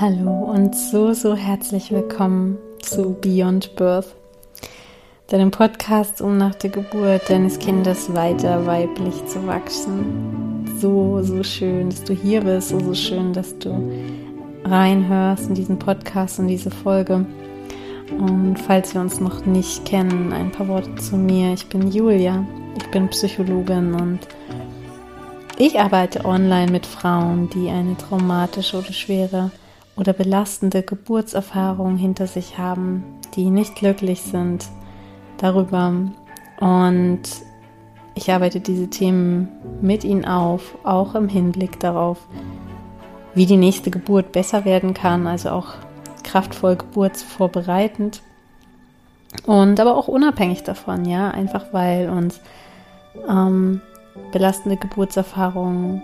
Hallo und so, so herzlich willkommen zu Beyond Birth, deinem Podcast, um nach der Geburt deines Kindes weiter weiblich zu wachsen. So, so schön, dass du hier bist, so, so schön, dass du reinhörst in diesen Podcast, in diese Folge. Und falls wir uns noch nicht kennen, ein paar Worte zu mir. Ich bin Julia, ich bin Psychologin und ich arbeite online mit Frauen, die eine traumatische oder schwere oder belastende Geburtserfahrung hinter sich haben, die nicht glücklich sind darüber. Und ich arbeite diese Themen mit ihnen auf, auch im Hinblick darauf, wie die nächste Geburt besser werden kann, also auch kraftvoll geburtsvorbereitend. Und aber auch unabhängig davon, ja, einfach weil uns ähm, belastende Geburtserfahrungen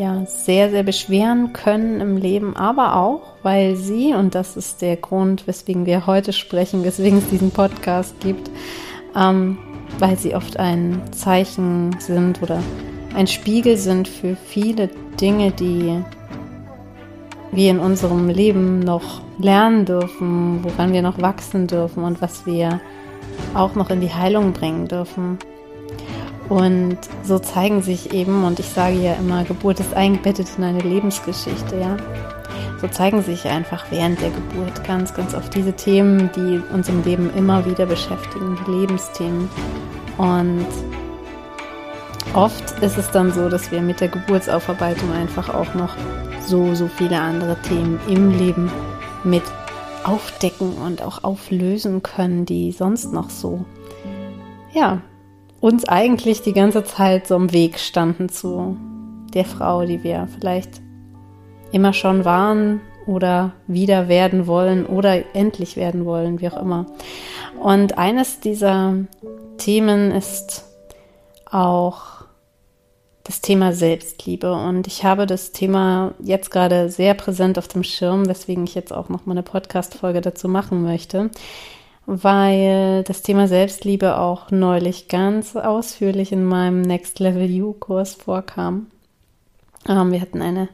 ja sehr, sehr beschweren können im Leben, aber auch, weil sie, und das ist der Grund, weswegen wir heute sprechen, weswegen es diesen Podcast gibt, ähm, weil sie oft ein Zeichen sind oder ein Spiegel sind für viele Dinge, die wir in unserem Leben noch lernen dürfen, woran wir noch wachsen dürfen und was wir auch noch in die Heilung bringen dürfen. Und so zeigen sich eben, und ich sage ja immer, Geburt ist eingebettet in eine Lebensgeschichte, ja. So zeigen sich einfach während der Geburt ganz, ganz oft diese Themen, die uns im Leben immer wieder beschäftigen, die Lebensthemen. Und oft ist es dann so, dass wir mit der Geburtsaufarbeitung einfach auch noch so, so viele andere Themen im Leben mit aufdecken und auch auflösen können, die sonst noch so, ja, uns eigentlich die ganze Zeit so im Weg standen zu der Frau, die wir vielleicht immer schon waren oder wieder werden wollen oder endlich werden wollen, wie auch immer. Und eines dieser Themen ist auch das Thema Selbstliebe. Und ich habe das Thema jetzt gerade sehr präsent auf dem Schirm, weswegen ich jetzt auch noch mal eine Podcast-Folge dazu machen möchte weil das Thema Selbstliebe auch neulich ganz ausführlich in meinem Next Level You-Kurs vorkam. Ähm, wir hatten eine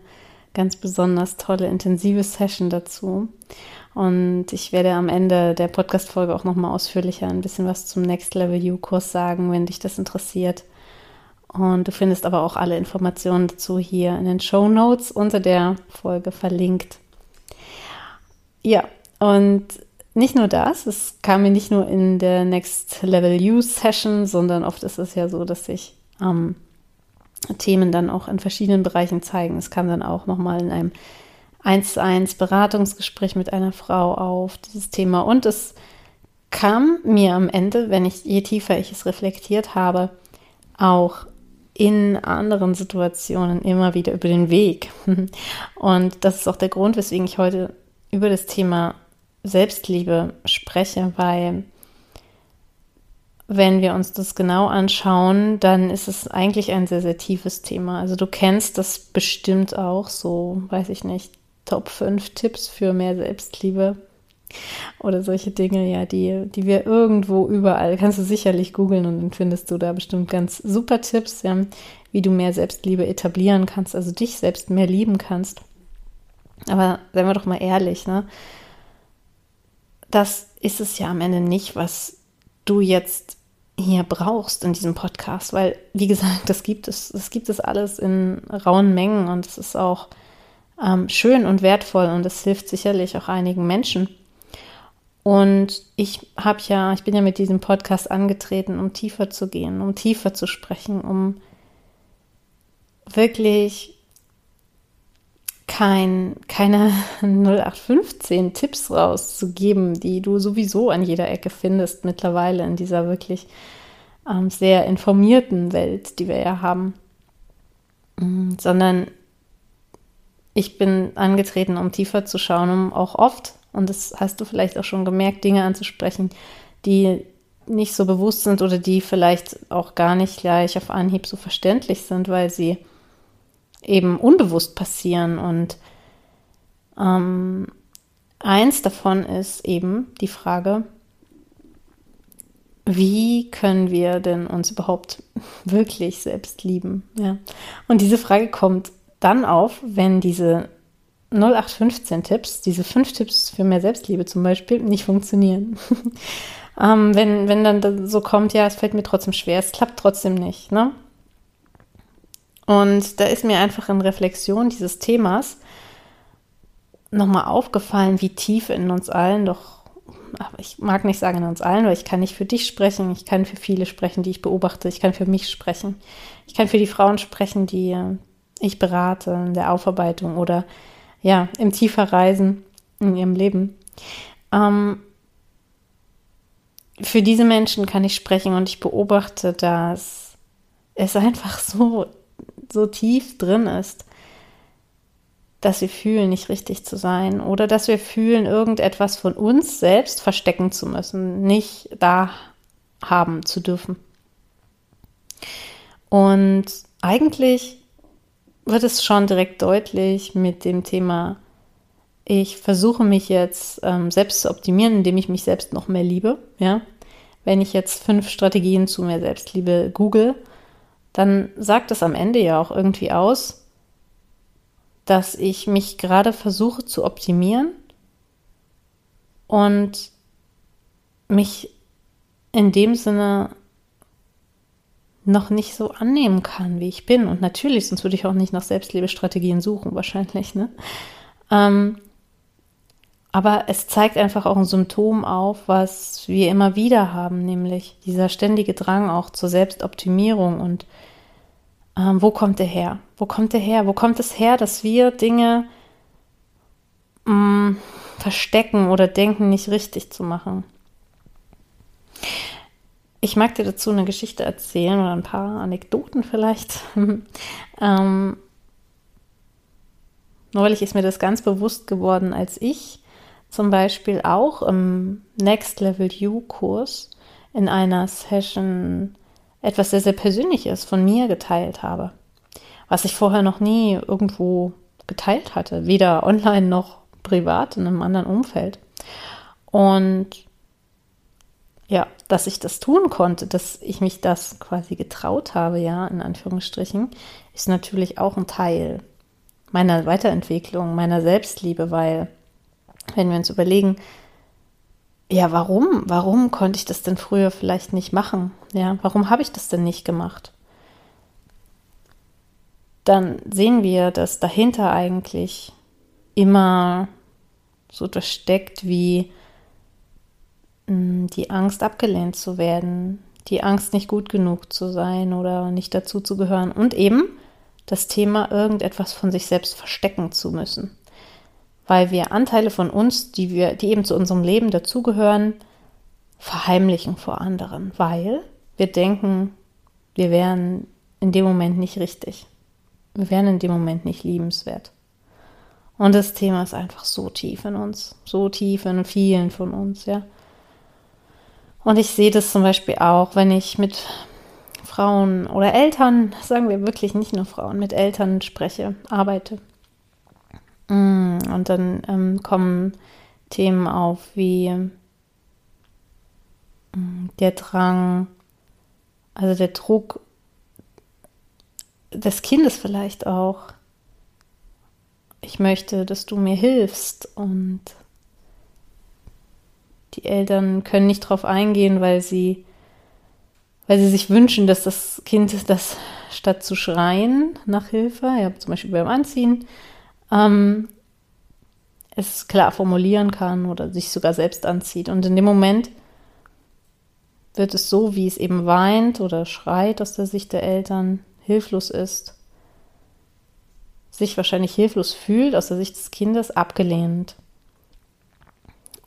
ganz besonders tolle, intensive Session dazu. Und ich werde am Ende der Podcast-Folge auch nochmal ausführlicher ein bisschen was zum Next Level You-Kurs sagen, wenn dich das interessiert. Und du findest aber auch alle Informationen dazu hier in den Show Notes unter der Folge verlinkt. Ja, und nicht nur das, es kam mir nicht nur in der Next Level You Session, sondern oft ist es ja so, dass sich ähm, Themen dann auch in verschiedenen Bereichen zeigen. Es kam dann auch nochmal in einem 1 zu 1 Beratungsgespräch mit einer Frau auf dieses Thema und es kam mir am Ende, wenn ich, je tiefer ich es reflektiert habe, auch in anderen Situationen immer wieder über den Weg. Und das ist auch der Grund, weswegen ich heute über das Thema Selbstliebe spreche, weil wenn wir uns das genau anschauen, dann ist es eigentlich ein sehr, sehr tiefes Thema. Also du kennst das bestimmt auch, so weiß ich nicht, Top 5 Tipps für mehr Selbstliebe oder solche Dinge, ja, die, die wir irgendwo überall, kannst du sicherlich googeln und dann findest du da bestimmt ganz super Tipps, ja, wie du mehr Selbstliebe etablieren kannst, also dich selbst mehr lieben kannst. Aber seien wir doch mal ehrlich, ne? Das ist es ja am Ende nicht, was du jetzt hier brauchst in diesem Podcast, weil, wie gesagt, das gibt es, das gibt es alles in rauen Mengen und es ist auch ähm, schön und wertvoll und es hilft sicherlich auch einigen Menschen. Und ich habe ja, ich bin ja mit diesem Podcast angetreten, um tiefer zu gehen, um tiefer zu sprechen, um wirklich kein, keine 0815 Tipps rauszugeben, die du sowieso an jeder Ecke findest mittlerweile in dieser wirklich ähm, sehr informierten Welt, die wir ja haben, mhm, sondern ich bin angetreten, um tiefer zu schauen, um auch oft, und das hast du vielleicht auch schon gemerkt, Dinge anzusprechen, die nicht so bewusst sind oder die vielleicht auch gar nicht gleich auf Anhieb so verständlich sind, weil sie eben unbewusst passieren. Und ähm, eins davon ist eben die Frage, wie können wir denn uns überhaupt wirklich selbst lieben? Ja. Und diese Frage kommt dann auf, wenn diese 0815 Tipps, diese fünf Tipps für mehr Selbstliebe zum Beispiel, nicht funktionieren. ähm, wenn, wenn dann so kommt, ja, es fällt mir trotzdem schwer, es klappt trotzdem nicht, ne? Und da ist mir einfach in Reflexion dieses Themas nochmal aufgefallen, wie tief in uns allen doch, ich mag nicht sagen in uns allen, weil ich kann nicht für dich sprechen, ich kann für viele sprechen, die ich beobachte, ich kann für mich sprechen, ich kann für die Frauen sprechen, die ich berate in der Aufarbeitung oder ja, im tiefer Reisen in ihrem Leben. Ähm, für diese Menschen kann ich sprechen und ich beobachte, dass es einfach so, so tief drin ist, dass wir fühlen, nicht richtig zu sein oder dass wir fühlen, irgendetwas von uns selbst verstecken zu müssen, nicht da haben zu dürfen. Und eigentlich wird es schon direkt deutlich mit dem Thema, ich versuche mich jetzt ähm, selbst zu optimieren, indem ich mich selbst noch mehr liebe. Ja? Wenn ich jetzt fünf Strategien zu mehr Selbstliebe google, dann sagt es am Ende ja auch irgendwie aus, dass ich mich gerade versuche zu optimieren und mich in dem Sinne noch nicht so annehmen kann, wie ich bin. Und natürlich, sonst würde ich auch nicht nach Selbstliebestrategien suchen, wahrscheinlich. Ne? Ähm, aber es zeigt einfach auch ein Symptom auf, was wir immer wieder haben, nämlich dieser ständige Drang auch zur Selbstoptimierung. Und ähm, wo kommt der her? Wo kommt der her? Wo kommt es her, dass wir Dinge mh, mm, verstecken oder denken, nicht richtig zu machen? Ich mag dir dazu eine Geschichte erzählen oder ein paar Anekdoten vielleicht. ähm, neulich ist mir das ganz bewusst geworden, als ich zum Beispiel auch im Next Level You Kurs in einer Session etwas sehr, sehr Persönliches von mir geteilt habe, was ich vorher noch nie irgendwo geteilt hatte, weder online noch privat in einem anderen Umfeld. Und ja, dass ich das tun konnte, dass ich mich das quasi getraut habe, ja, in Anführungsstrichen, ist natürlich auch ein Teil meiner Weiterentwicklung, meiner Selbstliebe, weil wenn wir uns überlegen, ja, warum, warum konnte ich das denn früher vielleicht nicht machen? Ja, warum habe ich das denn nicht gemacht? Dann sehen wir, dass dahinter eigentlich immer so das steckt wie Mm, die Angst, abgelehnt zu werden, die Angst, nicht gut genug zu sein oder nicht dazu zu gehören und eben das Thema, irgendetwas von sich selbst verstecken zu müssen. Weil wir Anteile von uns, die wir, die eben zu unserem Leben dazugehören, verheimlichen vor anderen, weil wir denken, wir wären in dem Moment nicht richtig. Wir wären in dem Moment nicht liebenswert. Und das Thema ist einfach so tief in uns, so tief in vielen von uns, ja. Und ich sehe das zum Beispiel auch, wenn ich mit Frauen oder Eltern, sagen wir wirklich nicht nur Frauen, mit Eltern spreche, arbeite. Mm, und dann ähm, kommen Themen auf wie mm, der Drang, also der Druck des Kindes vielleicht auch. Ich möchte, dass du mir hilfst und die Eltern können nicht darauf eingehen, weil sie, weil sie sich wünschen, dass das Kind das statt zu schreien nach Hilfe, ja, zum Beispiel beim Anziehen, ähm, es klar formulieren kann oder sich sogar selbst anzieht. Und in dem Moment wird es so, wie es eben weint oder schreit aus der Sicht der Eltern, hilflos ist, sich wahrscheinlich hilflos fühlt aus der Sicht des Kindes, abgelehnt.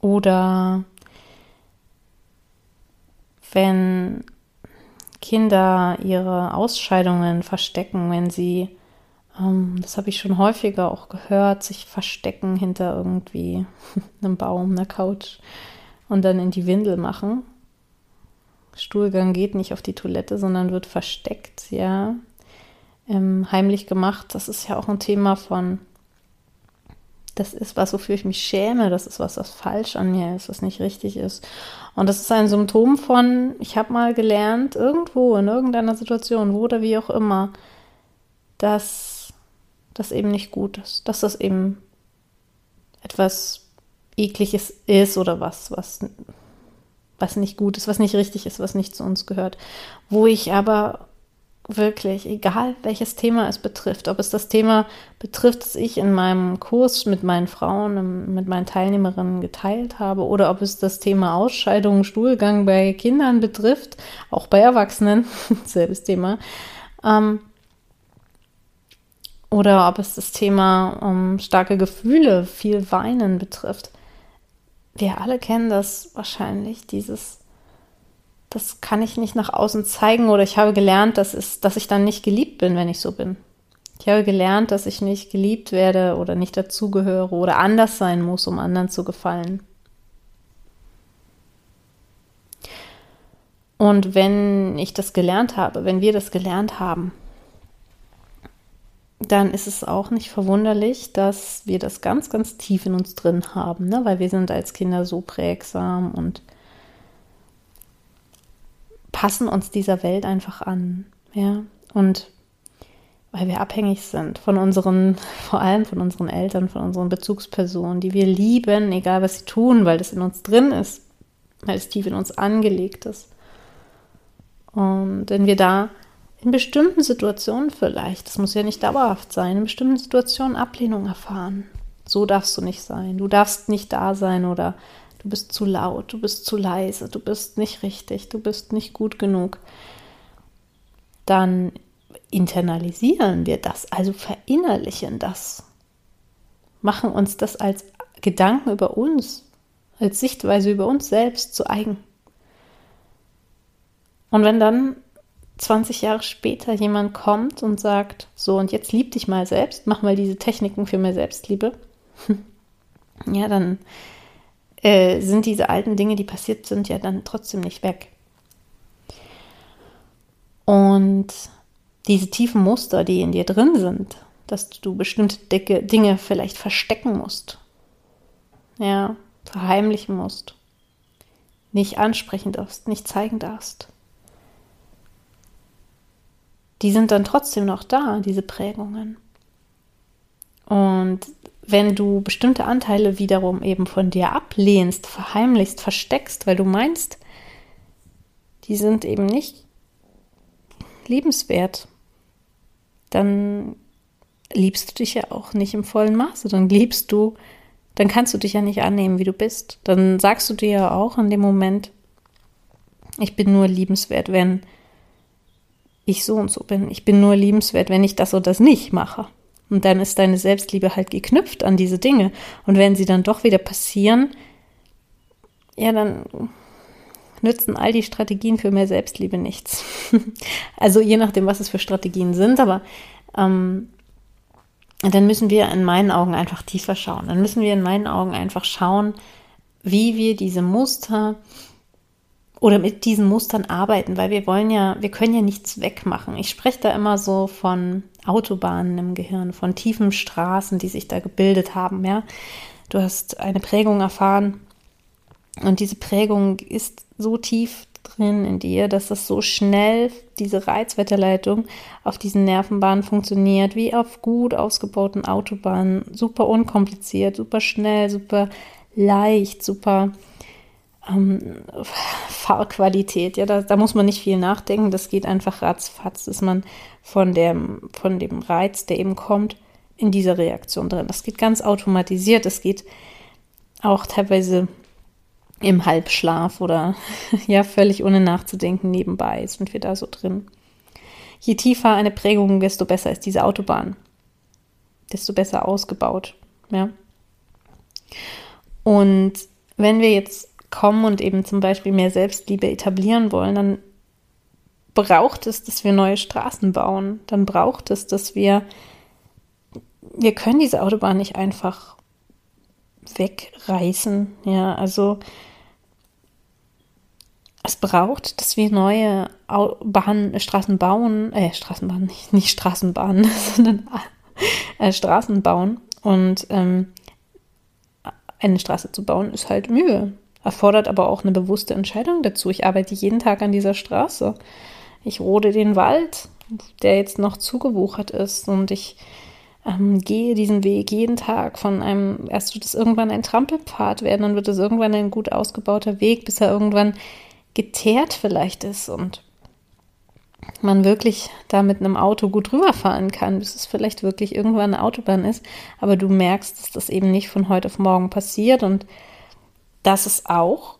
Oder wenn Kinder ihre Ausscheidungen verstecken, wenn sie, das habe ich schon häufiger auch gehört, sich verstecken hinter irgendwie einem Baum, einer Couch und dann in die Windel machen. Stuhlgang geht nicht auf die Toilette, sondern wird versteckt, ja, ähm, heimlich gemacht. Das ist ja auch ein Thema von das ist was, wofür ich mich schäme, das ist was, was falsch an mir ist, was nicht richtig ist. Und das ist ein Symptom von, ich habe mal gelernt, irgendwo, in irgendeiner Situation, wo oder wie auch immer, dass das eben nicht gut ist, dass das eben etwas ekliges ist oder was, was, was nicht gut ist, was nicht richtig ist, was nicht zu uns gehört. Wo ich aber wirklich, egal welches Thema es betrifft, ob es das Thema betrifft, das ich in meinem Kurs mit meinen Frauen, mit meinen Teilnehmerinnen geteilt habe, oder ob es das Thema Ausscheidung, Stuhlgang bei Kindern betrifft, auch bei Erwachsenen, selbes Thema, ähm, oder ob es das Thema um, ähm, starke Gefühle, viel Weinen betrifft. Wir alle kennen das wahrscheinlich, dieses das kann ich nicht nach außen zeigen oder ich habe gelernt, dass, es, dass ich dann nicht geliebt bin, wenn ich so bin. Ich habe gelernt, dass ich nicht geliebt werde oder nicht dazugehöre oder anders sein muss, um anderen zu gefallen. Und wenn ich das gelernt habe, wenn wir das gelernt haben, dann ist es auch nicht verwunderlich, dass wir das ganz, ganz tief in uns drin haben, ne? weil wir sind als Kinder so prägsam und passen uns dieser Welt einfach an. Ja, und weil wir abhängig sind von unseren, vor allem von unseren Eltern, von unseren Bezugspersonen, die wir lieben, egal was sie tun, weil das in uns drin ist, weil es tief in uns angelegt ist. Und wenn wir da in bestimmten Situationen vielleicht, das muss ja nicht dauerhaft sein, in bestimmten Situationen Ablehnung erfahren. So darfst du nicht sein. Du darfst nicht da sein oder du bist zu laut, du bist zu leise, du bist nicht richtig, du bist nicht gut genug, dann internalisieren wir das, also verinnerlichen das, machen uns das als Gedanken über uns, als Sichtweise über uns selbst zu eigen. Und wenn dann 20 Jahre später jemand kommt und sagt, so und jetzt lieb dich mal selbst, mach mal diese Techniken für mehr Selbstliebe, ja, dann äh, sind diese alten Dinge, die passiert sind, ja dann trotzdem nicht weg. Und diese tiefen Muster, die in dir drin sind, dass du bestimmte Dicke, Dinge vielleicht verstecken musst, ja, verheimlichen musst, nicht ansprechen darfst, nicht zeigen darfst. Die sind dann trotzdem noch da, diese Prägungen. Und wenn du bestimmte Anteile wiederum eben von dir ablehnst, verheimlichst, versteckst, weil du meinst, die sind eben nicht liebenswert, dann liebst du dich ja auch nicht im vollen Maße. Dann liebst du, dann kannst du dich ja nicht annehmen, wie du bist. Dann sagst du dir ja auch in dem Moment, ich bin nur liebenswert, wenn ich so und so bin. Ich bin nur liebenswert, wenn ich das oder das nicht mache. Und dann ist deine Selbstliebe halt geknüpft an diese Dinge. Und wenn sie dann doch wieder passieren, ja, dann nützen all die Strategien für mehr Selbstliebe nichts. also je nachdem, was es für Strategien sind, aber ähm, dann müssen wir in meinen Augen einfach tiefer schauen. Dann müssen wir in meinen Augen einfach schauen, wie wir diese Muster oder mit diesen Mustern arbeiten, weil wir wollen ja, wir können ja nichts wegmachen. Ich spreche da immer so von Autobahnen im Gehirn, von tiefen Straßen, die sich da gebildet haben, ja. Du hast eine Prägung erfahren und diese Prägung ist so tief drin in dir, dass das so schnell, diese Reizweiterleitung auf diesen Nervenbahnen funktioniert, wie auf gut ausgebauten Autobahnen, super unkompliziert, super schnell, super leicht, super ähm, Fahrqualität. Ja, da, da, muss man nicht viel nachdenken. Das geht einfach ratzfatz, dass man von dem, von dem Reiz, der eben kommt, in dieser Reaktion drin. Das geht ganz automatisiert. Das geht auch teilweise im Halbschlaf oder ja, völlig ohne nachzudenken nebenbei sind wir da so drin. Je tiefer eine Prägung, desto besser ist diese Autobahn. Desto besser ausgebaut. Ja. Und wenn wir jetzt kommen und eben zum Beispiel mehr Selbstliebe etablieren wollen, dann braucht es, dass wir neue Straßen bauen. Dann braucht es, dass wir, wir können diese Autobahn nicht einfach wegreißen. Ja, also es braucht, dass wir neue Bahn, Straßen bauen, äh, Straßenbahnen, nicht, nicht Straßenbahnen, sondern äh, Straßen bauen. Und ähm, eine Straße zu bauen ist halt Mühe erfordert aber auch eine bewusste Entscheidung dazu. Ich arbeite jeden Tag an dieser Straße. Ich rode den Wald, der jetzt noch zugewuchert ist und ich ähm, gehe diesen Weg jeden Tag von einem, erst wird es irgendwann ein Trampelpfad werden, dann wird es irgendwann ein gut ausgebauter Weg, bis er irgendwann geteert vielleicht ist und man wirklich da mit einem Auto gut rüberfahren kann, bis es vielleicht wirklich irgendwann eine Autobahn ist. Aber du merkst, dass das eben nicht von heute auf morgen passiert und dass es auch,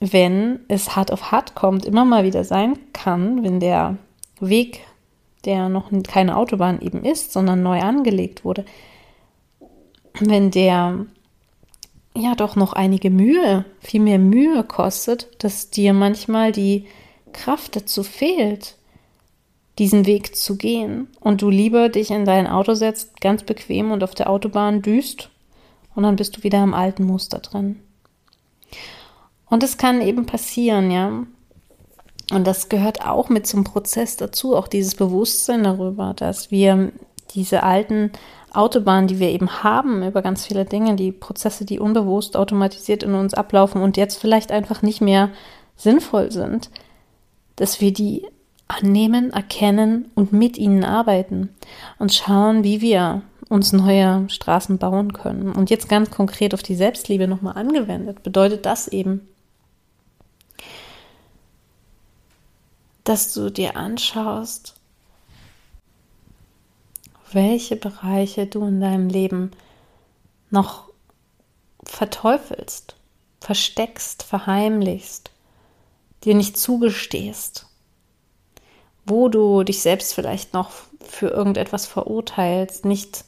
wenn es hart auf hart kommt, immer mal wieder sein kann, wenn der Weg, der noch keine Autobahn eben ist, sondern neu angelegt wurde, wenn der ja doch noch einige Mühe, viel mehr Mühe kostet, dass dir manchmal die Kraft dazu fehlt, diesen Weg zu gehen und du lieber dich in dein Auto setzt, ganz bequem und auf der Autobahn düst und dann bist du wieder im alten Muster drin. Und es kann eben passieren, ja. Und das gehört auch mit zum Prozess dazu, auch dieses Bewusstsein darüber, dass wir diese alten Autobahnen, die wir eben haben, über ganz viele Dinge, die Prozesse, die unbewusst automatisiert in uns ablaufen und jetzt vielleicht einfach nicht mehr sinnvoll sind, dass wir die annehmen, erkennen und mit ihnen arbeiten und schauen, wie wir uns neue Straßen bauen können. Und jetzt ganz konkret auf die Selbstliebe nochmal angewendet, bedeutet das eben, dass du dir anschaust, welche Bereiche du in deinem Leben noch verteufelst, versteckst, verheimlichst, dir nicht zugestehst wo du dich selbst vielleicht noch für irgendetwas verurteilst, nicht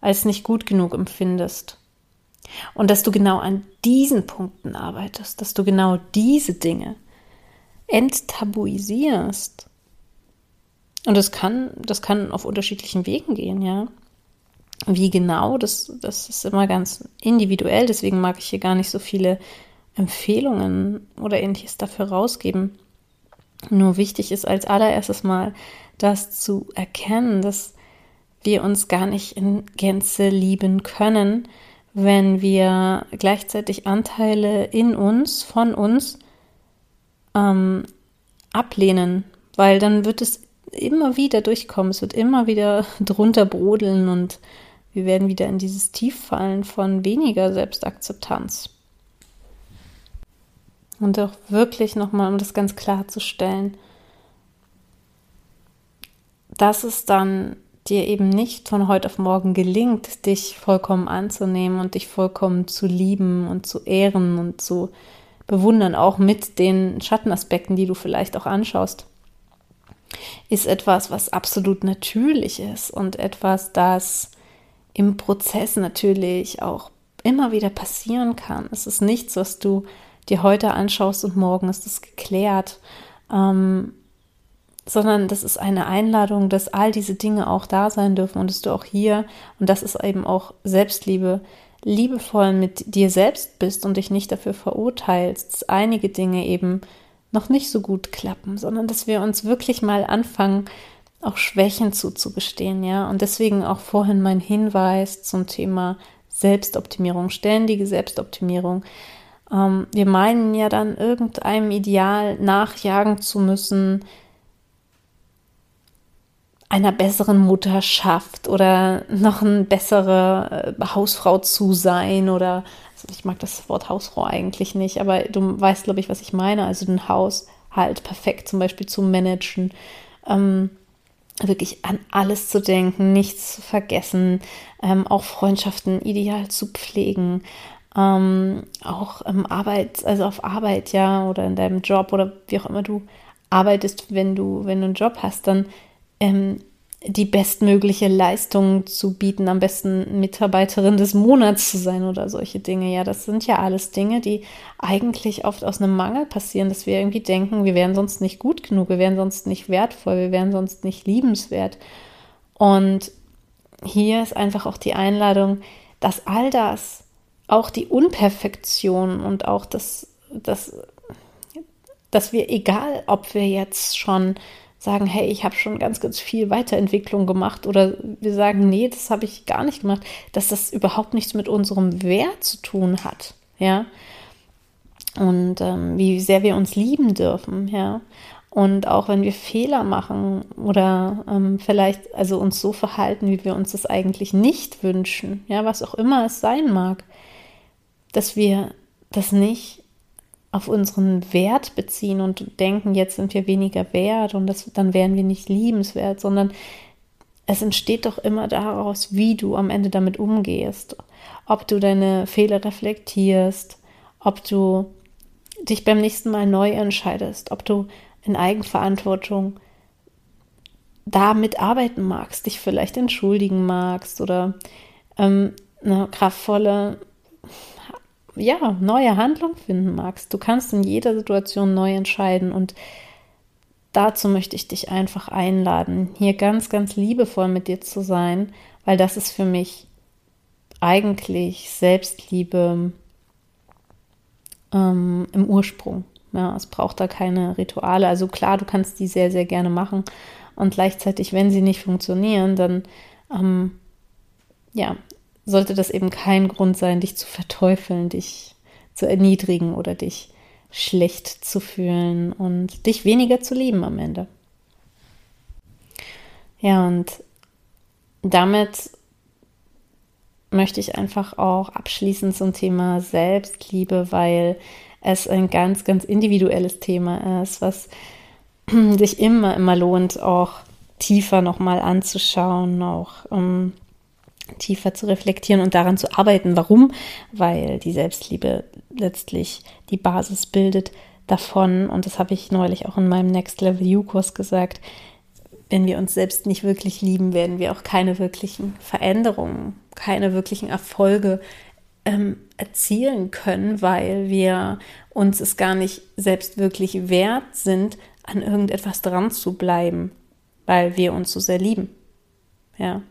als nicht gut genug empfindest. Und dass du genau an diesen Punkten arbeitest, dass du genau diese Dinge enttabuisierst. Und das kann, das kann auf unterschiedlichen Wegen gehen, ja. Wie genau, das, das ist immer ganz individuell, deswegen mag ich hier gar nicht so viele Empfehlungen oder ähnliches dafür rausgeben. Nur wichtig ist als allererstes mal, das zu erkennen, dass wir uns gar nicht in Gänze lieben können, wenn wir gleichzeitig Anteile in uns, von uns ähm, ablehnen, weil dann wird es immer wieder durchkommen, es wird immer wieder drunter brodeln und wir werden wieder in dieses Tief fallen von weniger Selbstakzeptanz. Und auch wirklich nochmal, um das ganz klarzustellen, dass es dann dir eben nicht von heute auf morgen gelingt, dich vollkommen anzunehmen und dich vollkommen zu lieben und zu ehren und zu bewundern, auch mit den Schattenaspekten, die du vielleicht auch anschaust, ist etwas, was absolut natürlich ist und etwas, das im Prozess natürlich auch immer wieder passieren kann. Es ist nichts, was du dir heute anschaust und morgen ist es geklärt, ähm, sondern das ist eine Einladung, dass all diese Dinge auch da sein dürfen und dass du auch hier, und das ist eben auch Selbstliebe, liebevoll mit dir selbst bist und dich nicht dafür verurteilst, dass einige Dinge eben noch nicht so gut klappen, sondern dass wir uns wirklich mal anfangen, auch Schwächen zuzugestehen, ja. Und deswegen auch vorhin mein Hinweis zum Thema Selbstoptimierung, ständige Selbstoptimierung. Ähm, wir meinen ja dann irgendeinem Ideal nachjagen zu müssen, einer besseren Mutterschaft oder noch eine bessere äh, Hausfrau zu sein oder also ich mag das Wort Hausfrau eigentlich nicht, aber du weißt, glaube ich, was ich meine. Also ein Haus halt perfekt zum Beispiel zu managen, ähm, wirklich an alles zu denken, nichts zu vergessen, ähm, auch Freundschaften ideal zu pflegen, ähm, auch im Arbeit, also auf Arbeit, ja, oder in deinem Job oder wie auch immer du arbeitest, wenn du, wenn du einen Job hast, dann ähm, die bestmögliche Leistung zu bieten, am besten Mitarbeiterin des Monats zu sein oder solche Dinge. Ja, das sind ja alles Dinge, die eigentlich oft aus einem Mangel passieren, dass wir irgendwie denken, wir wären sonst nicht gut genug, wir wären sonst nicht wertvoll, wir wären sonst nicht liebenswert. Und hier ist einfach auch die Einladung, dass all das auch die Unperfektion und auch das, das, dass wir, egal ob wir jetzt schon sagen, hey, ich habe schon ganz, ganz viel Weiterentwicklung gemacht oder wir sagen, nee, das habe ich gar nicht gemacht, dass das überhaupt nichts mit unserem Wert zu tun hat, ja. Und ähm, wie sehr wir uns lieben dürfen, ja. Und auch wenn wir Fehler machen oder ähm, vielleicht also uns so verhalten, wie wir uns das eigentlich nicht wünschen, ja, was auch immer es sein mag, dass wir das nicht auf unseren Wert beziehen und denken, jetzt sind wir weniger wert und das, dann wären wir nicht liebenswert, sondern es entsteht doch immer daraus, wie du am Ende damit umgehst, ob du deine Fehler reflektierst, ob du dich beim nächsten Mal neu entscheidest, ob du in Eigenverantwortung damit arbeiten magst, dich vielleicht entschuldigen magst oder ähm, eine kraftvolle, ja, neue Handlung finden magst. Du kannst in jeder Situation neu entscheiden und dazu möchte ich dich einfach einladen, hier ganz, ganz liebevoll mit dir zu sein, weil das ist für mich eigentlich Selbstliebe ähm, im Ursprung. Ja, es braucht da keine Rituale. Also klar, du kannst die sehr, sehr gerne machen. Und gleichzeitig, wenn sie nicht funktionieren, dann ähm, ja, sollte das eben kein Grund sein, dich zu verteufeln, dich zu erniedrigen oder dich schlecht zu fühlen und dich weniger zu lieben am Ende. Ja, und damit möchte ich einfach auch abschließen zum Thema Selbstliebe, weil es ein ganz, ganz individuelles Thema ist, was sich immer, immer lohnt, auch tiefer nochmal anzuschauen, auch um tiefer zu reflektieren und daran zu arbeiten. Warum? Weil die Selbstliebe letztlich die Basis bildet davon, und das habe ich neulich auch in meinem Next Level You-Kurs gesagt, wenn wir uns selbst nicht wirklich lieben, werden wir auch keine wirklichen Veränderungen, keine wirklichen Erfolge ähm, erzielen können, weil wir uns es gar nicht selbst wirklich wert sind, an irgendetwas dran zu bleiben, weil wir uns so sehr lieben. Ja.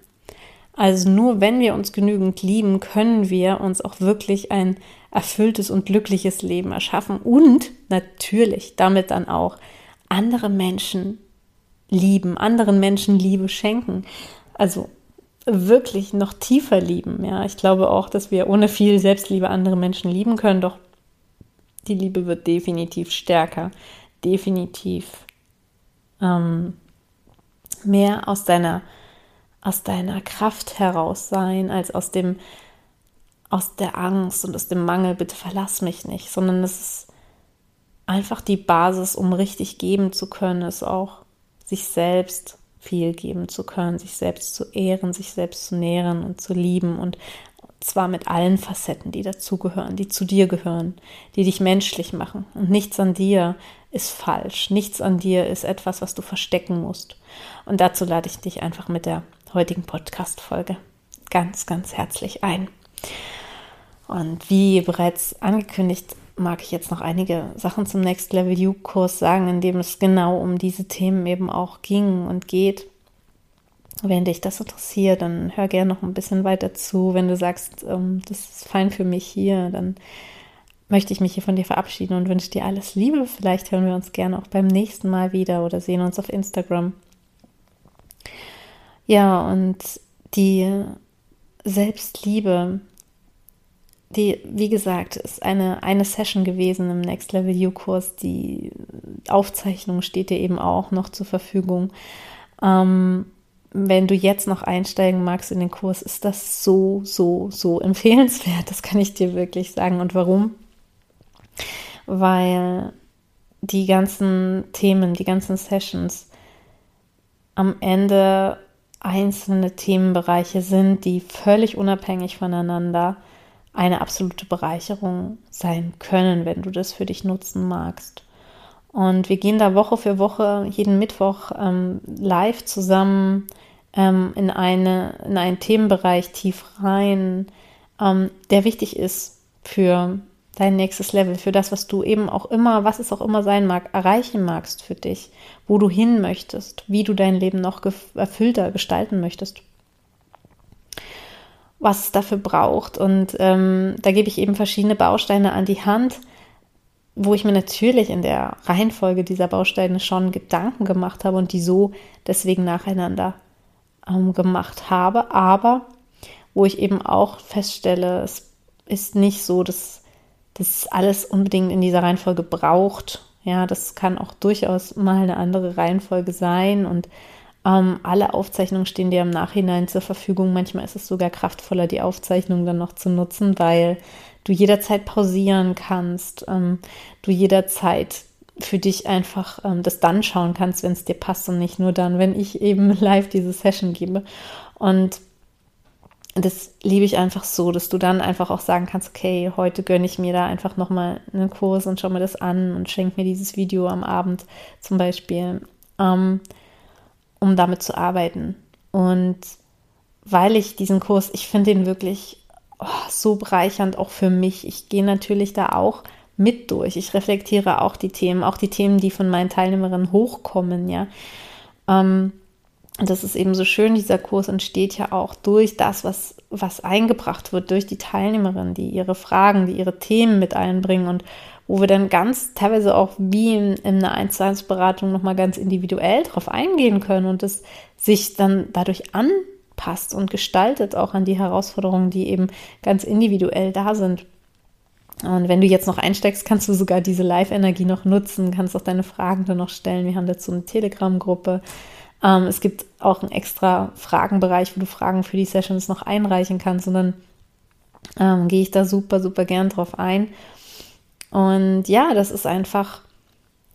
Also nur wenn wir uns genügend lieben, können wir uns auch wirklich ein erfülltes und glückliches Leben erschaffen und natürlich damit dann auch andere Menschen lieben, anderen Menschen Liebe schenken. Also wirklich noch tiefer lieben. Ja, ich glaube auch, dass wir ohne viel Selbstliebe andere Menschen lieben können, doch die Liebe wird definitiv stärker, definitiv ähm, mehr aus deiner, aus deiner Kraft heraus sein, als aus dem, aus der Angst und aus dem Mangel, bitte verlass mich nicht, sondern es ist einfach die Basis, um richtig geben zu können, ist auch sich selbst viel geben zu können, sich selbst zu ehren, sich selbst zu nähren und zu lieben und zwar mit allen Facetten, die dazugehören, die zu dir gehören, die dich menschlich machen. Und nichts an dir ist falsch, nichts an dir ist etwas, was du verstecken musst. Und dazu lade ich dich einfach mit der heutigen Podcast-Folge ganz, ganz herzlich ein. Und wie bereits angekündigt, mag ich jetzt noch einige Sachen zum Next Level You-Kurs sagen, in dem es genau um diese Themen eben auch ging und geht. Wenn dich das interessiert, dann hör gerne noch ein bisschen weiter zu. Wenn du sagst, ähm, das ist fein für mich hier, dann möchte ich mich hier von dir verabschieden und wünsche dir alles Liebe. Vielleicht hören wir uns gerne auch beim nächsten Mal wieder oder sehen uns auf Instagram. Ja, und die Selbstliebe, die, wie gesagt, ist eine, eine Session gewesen im Next Level You-Kurs. Die Aufzeichnung steht dir eben auch noch zur Verfügung. Ähm, wenn du jetzt noch einsteigen magst in den Kurs, ist das so, so, so empfehlenswert. Das kann ich dir wirklich sagen. Und warum? Weil die ganzen Themen, die ganzen Sessions am Ende einzelne Themenbereiche sind, die völlig unabhängig voneinander eine absolute Bereicherung sein können, wenn du das für dich nutzen magst. Und wir gehen da Woche für Woche, jeden Mittwoch ähm, live zusammen ähm, in, eine, in einen Themenbereich tief rein, ähm, der wichtig ist für dein nächstes Level, für das, was du eben auch immer, was es auch immer sein mag, erreichen magst für dich, wo du hin möchtest, wie du dein Leben noch erfüllter gestalten möchtest was es dafür braucht. Und ähm, da gebe ich eben verschiedene Bausteine an die Hand, wo ich mir natürlich in der Reihenfolge dieser Bausteine schon Gedanken gemacht habe und die so deswegen nacheinander ähm, gemacht habe. Aber wo ich eben auch feststelle, es ist nicht so, dass das alles unbedingt in dieser Reihenfolge braucht, Ja, das kann auch durchaus mal eine andere Reihenfolge sein und ähm, alle Aufzeichnungen stehen dir im Nachhinein zur Verfügung. Manchmal ist es sogar kraftvoller, die Aufzeichnung dann noch zu nutzen, weil du jederzeit pausieren kannst, ähm, du jederzeit für dich einfach ähm, das dann schauen kannst, wenn es dir passt und nicht nur dann, wenn ich eben live diese Session gebe. Und das liebe ich einfach so, dass du dann einfach auch sagen kannst, okay, heute gönne ich mir da einfach nochmal einen Kurs und schau mir das an und schenke mir dieses Video am Abend zum Beispiel, ähm, um damit zu arbeiten. Und weil ich diesen Kurs, ich finde den wirklich oh, so bereichernd auch für mich. Ich gehe natürlich da auch mit durch. Ich reflektiere auch die Themen, auch die Themen, die von meinen Teilnehmerinnen hochkommen, ja. Ähm, das ist eben so schön, dieser Kurs entsteht ja auch durch das, was, was eingebracht wird, durch die Teilnehmerinnen, die ihre Fragen, die ihre Themen mit einbringen und wo wir dann ganz teilweise auch wie in, in einer 1 zu 1 Beratung nochmal ganz individuell drauf eingehen können und es sich dann dadurch anpasst und gestaltet auch an die Herausforderungen, die eben ganz individuell da sind. Und wenn du jetzt noch einsteigst, kannst du sogar diese Live-Energie noch nutzen, kannst auch deine Fragen dann noch stellen. Wir haben dazu eine Telegram-Gruppe. Ähm, es gibt auch einen extra Fragenbereich, wo du Fragen für die Sessions noch einreichen kannst. Und dann ähm, gehe ich da super, super gern drauf ein. Und ja, das ist einfach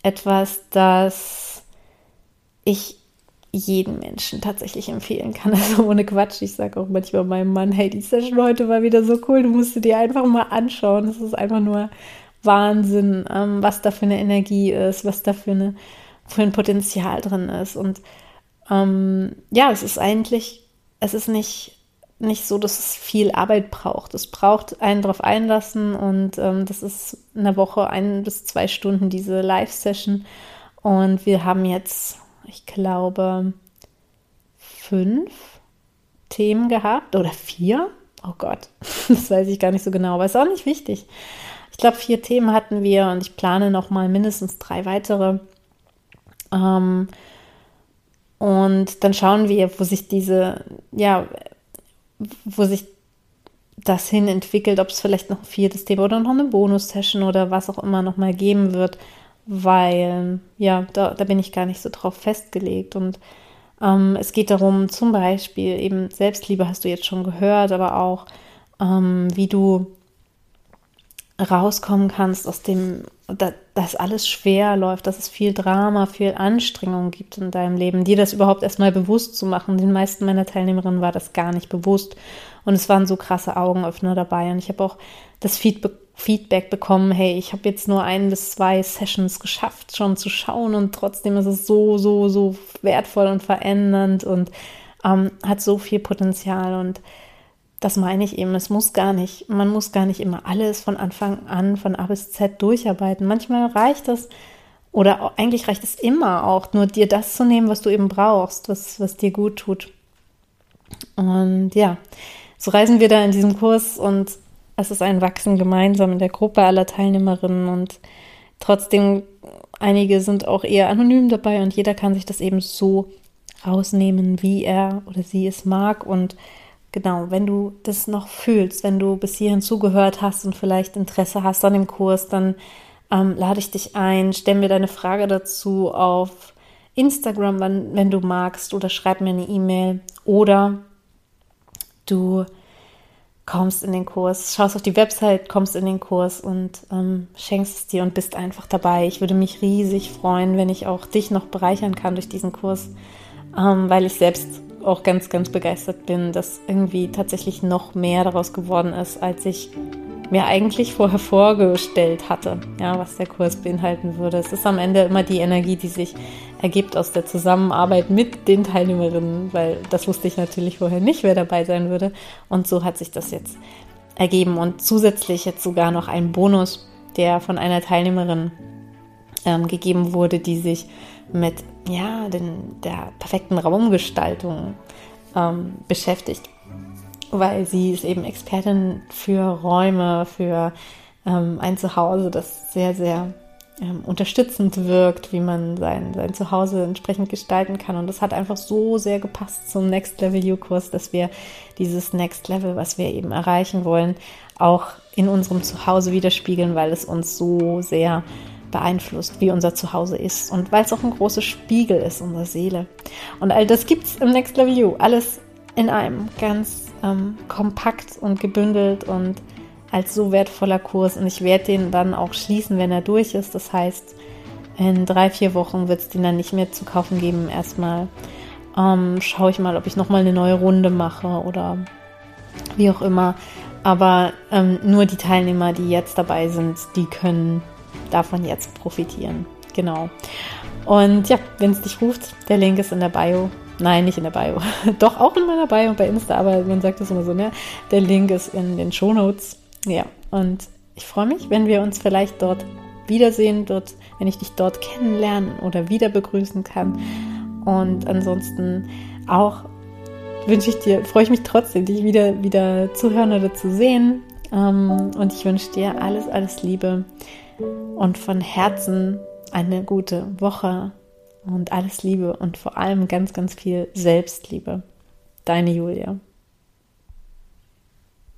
etwas, das ich jeden Menschen tatsächlich empfehlen kann. Also ohne Quatsch. Ich sage auch manchmal meinem Mann, hey, die Session heute war wieder so cool, du musst dir einfach mal anschauen. Das ist einfach nur Wahnsinn, ähm, was da für eine Energie ist, was da für, eine, für ein Potenzial drin ist. Und ähm, ja, es ist eigentlich, es ist nicht, nicht so, dass es viel Arbeit braucht. Es braucht einen darauf einlassen und ähm, das ist in der Woche ein bis zwei Stunden diese Live-Session. Und wir haben jetzt, ich glaube, fünf Themen gehabt oder vier. Oh Gott, das weiß ich gar nicht so genau, aber ist auch nicht wichtig. Ich glaube, vier Themen hatten wir und ich plane noch mal mindestens drei weitere. Ähm, und dann schauen wir, wo sich diese, ja, wo sich das hin entwickelt, ob es vielleicht noch ein viertes Thema oder noch eine Bonus-Session oder was auch immer noch mal geben wird, weil ja, da, da bin ich gar nicht so drauf festgelegt. Und ähm, es geht darum, zum Beispiel eben Selbstliebe hast du jetzt schon gehört, aber auch ähm, wie du rauskommen kannst aus dem, dass alles schwer läuft, dass es viel Drama, viel Anstrengung gibt in deinem Leben, dir das überhaupt erstmal bewusst zu machen. Den meisten meiner Teilnehmerinnen war das gar nicht bewusst. Und es waren so krasse Augenöffner dabei. Und ich habe auch das Feedback bekommen, hey, ich habe jetzt nur ein bis zwei Sessions geschafft, schon zu schauen. Und trotzdem ist es so, so, so wertvoll und verändernd und ähm, hat so viel Potenzial. Und das meine ich eben, es muss gar nicht, man muss gar nicht immer alles von Anfang an, von A bis Z durcharbeiten. Manchmal reicht es, oder eigentlich reicht es immer auch, nur dir das zu nehmen, was du eben brauchst, was, was dir gut tut. Und ja, so reisen wir da in diesem Kurs und es ist ein Wachsen gemeinsam in der Gruppe aller Teilnehmerinnen und trotzdem, einige sind auch eher anonym dabei und jeder kann sich das eben so rausnehmen, wie er oder sie es mag und Genau, wenn du das noch fühlst, wenn du bis hierhin zugehört hast und vielleicht Interesse hast an dem Kurs, dann ähm, lade ich dich ein, stell mir deine Frage dazu auf Instagram, wenn, wenn du magst, oder schreib mir eine E-Mail oder du kommst in den Kurs, schaust auf die Website, kommst in den Kurs und ähm, schenkst es dir und bist einfach dabei. Ich würde mich riesig freuen, wenn ich auch dich noch bereichern kann durch diesen Kurs, ähm, weil ich selbst auch ganz, ganz begeistert bin, dass irgendwie tatsächlich noch mehr daraus geworden ist, als ich mir eigentlich vorher vorgestellt hatte, ja, was der Kurs beinhalten würde. Es ist am Ende immer die Energie, die sich ergibt aus der Zusammenarbeit mit den Teilnehmerinnen, weil das wusste ich natürlich vorher nicht, wer dabei sein würde. Und so hat sich das jetzt ergeben. Und zusätzlich jetzt sogar noch ein Bonus, der von einer Teilnehmerin ähm, gegeben wurde, die sich mit ja, den, der perfekten Raumgestaltung ähm, beschäftigt, weil sie ist eben Expertin für Räume, für ähm, ein Zuhause, das sehr, sehr ähm, unterstützend wirkt, wie man sein, sein Zuhause entsprechend gestalten kann. Und das hat einfach so sehr gepasst zum Next Level U-Kurs, dass wir dieses Next Level, was wir eben erreichen wollen, auch in unserem Zuhause widerspiegeln, weil es uns so sehr beeinflusst, wie unser Zuhause ist und weil es auch ein großer Spiegel ist unserer Seele. Und all das gibt es im Next Level You, alles in einem, ganz ähm, kompakt und gebündelt und als so wertvoller Kurs. Und ich werde den dann auch schließen, wenn er durch ist. Das heißt, in drei, vier Wochen wird es den dann nicht mehr zu kaufen geben. Erstmal ähm, schaue ich mal, ob ich nochmal eine neue Runde mache oder wie auch immer. Aber ähm, nur die Teilnehmer, die jetzt dabei sind, die können davon jetzt profitieren. Genau. Und ja, wenn es dich ruft, der Link ist in der Bio. Nein, nicht in der Bio. Doch auch in meiner Bio bei Insta, aber man sagt das immer so, ne? Der Link ist in den Show Notes. Ja, und ich freue mich, wenn wir uns vielleicht dort wiedersehen, dort, wenn ich dich dort kennenlernen oder wieder begrüßen kann. Und ansonsten auch wünsche ich dir, freue ich mich trotzdem, dich wieder, wieder zu hören oder zu sehen. Ähm, und ich wünsche dir alles, alles Liebe und von Herzen eine gute Woche und alles Liebe und vor allem ganz, ganz viel Selbstliebe. Deine Julia.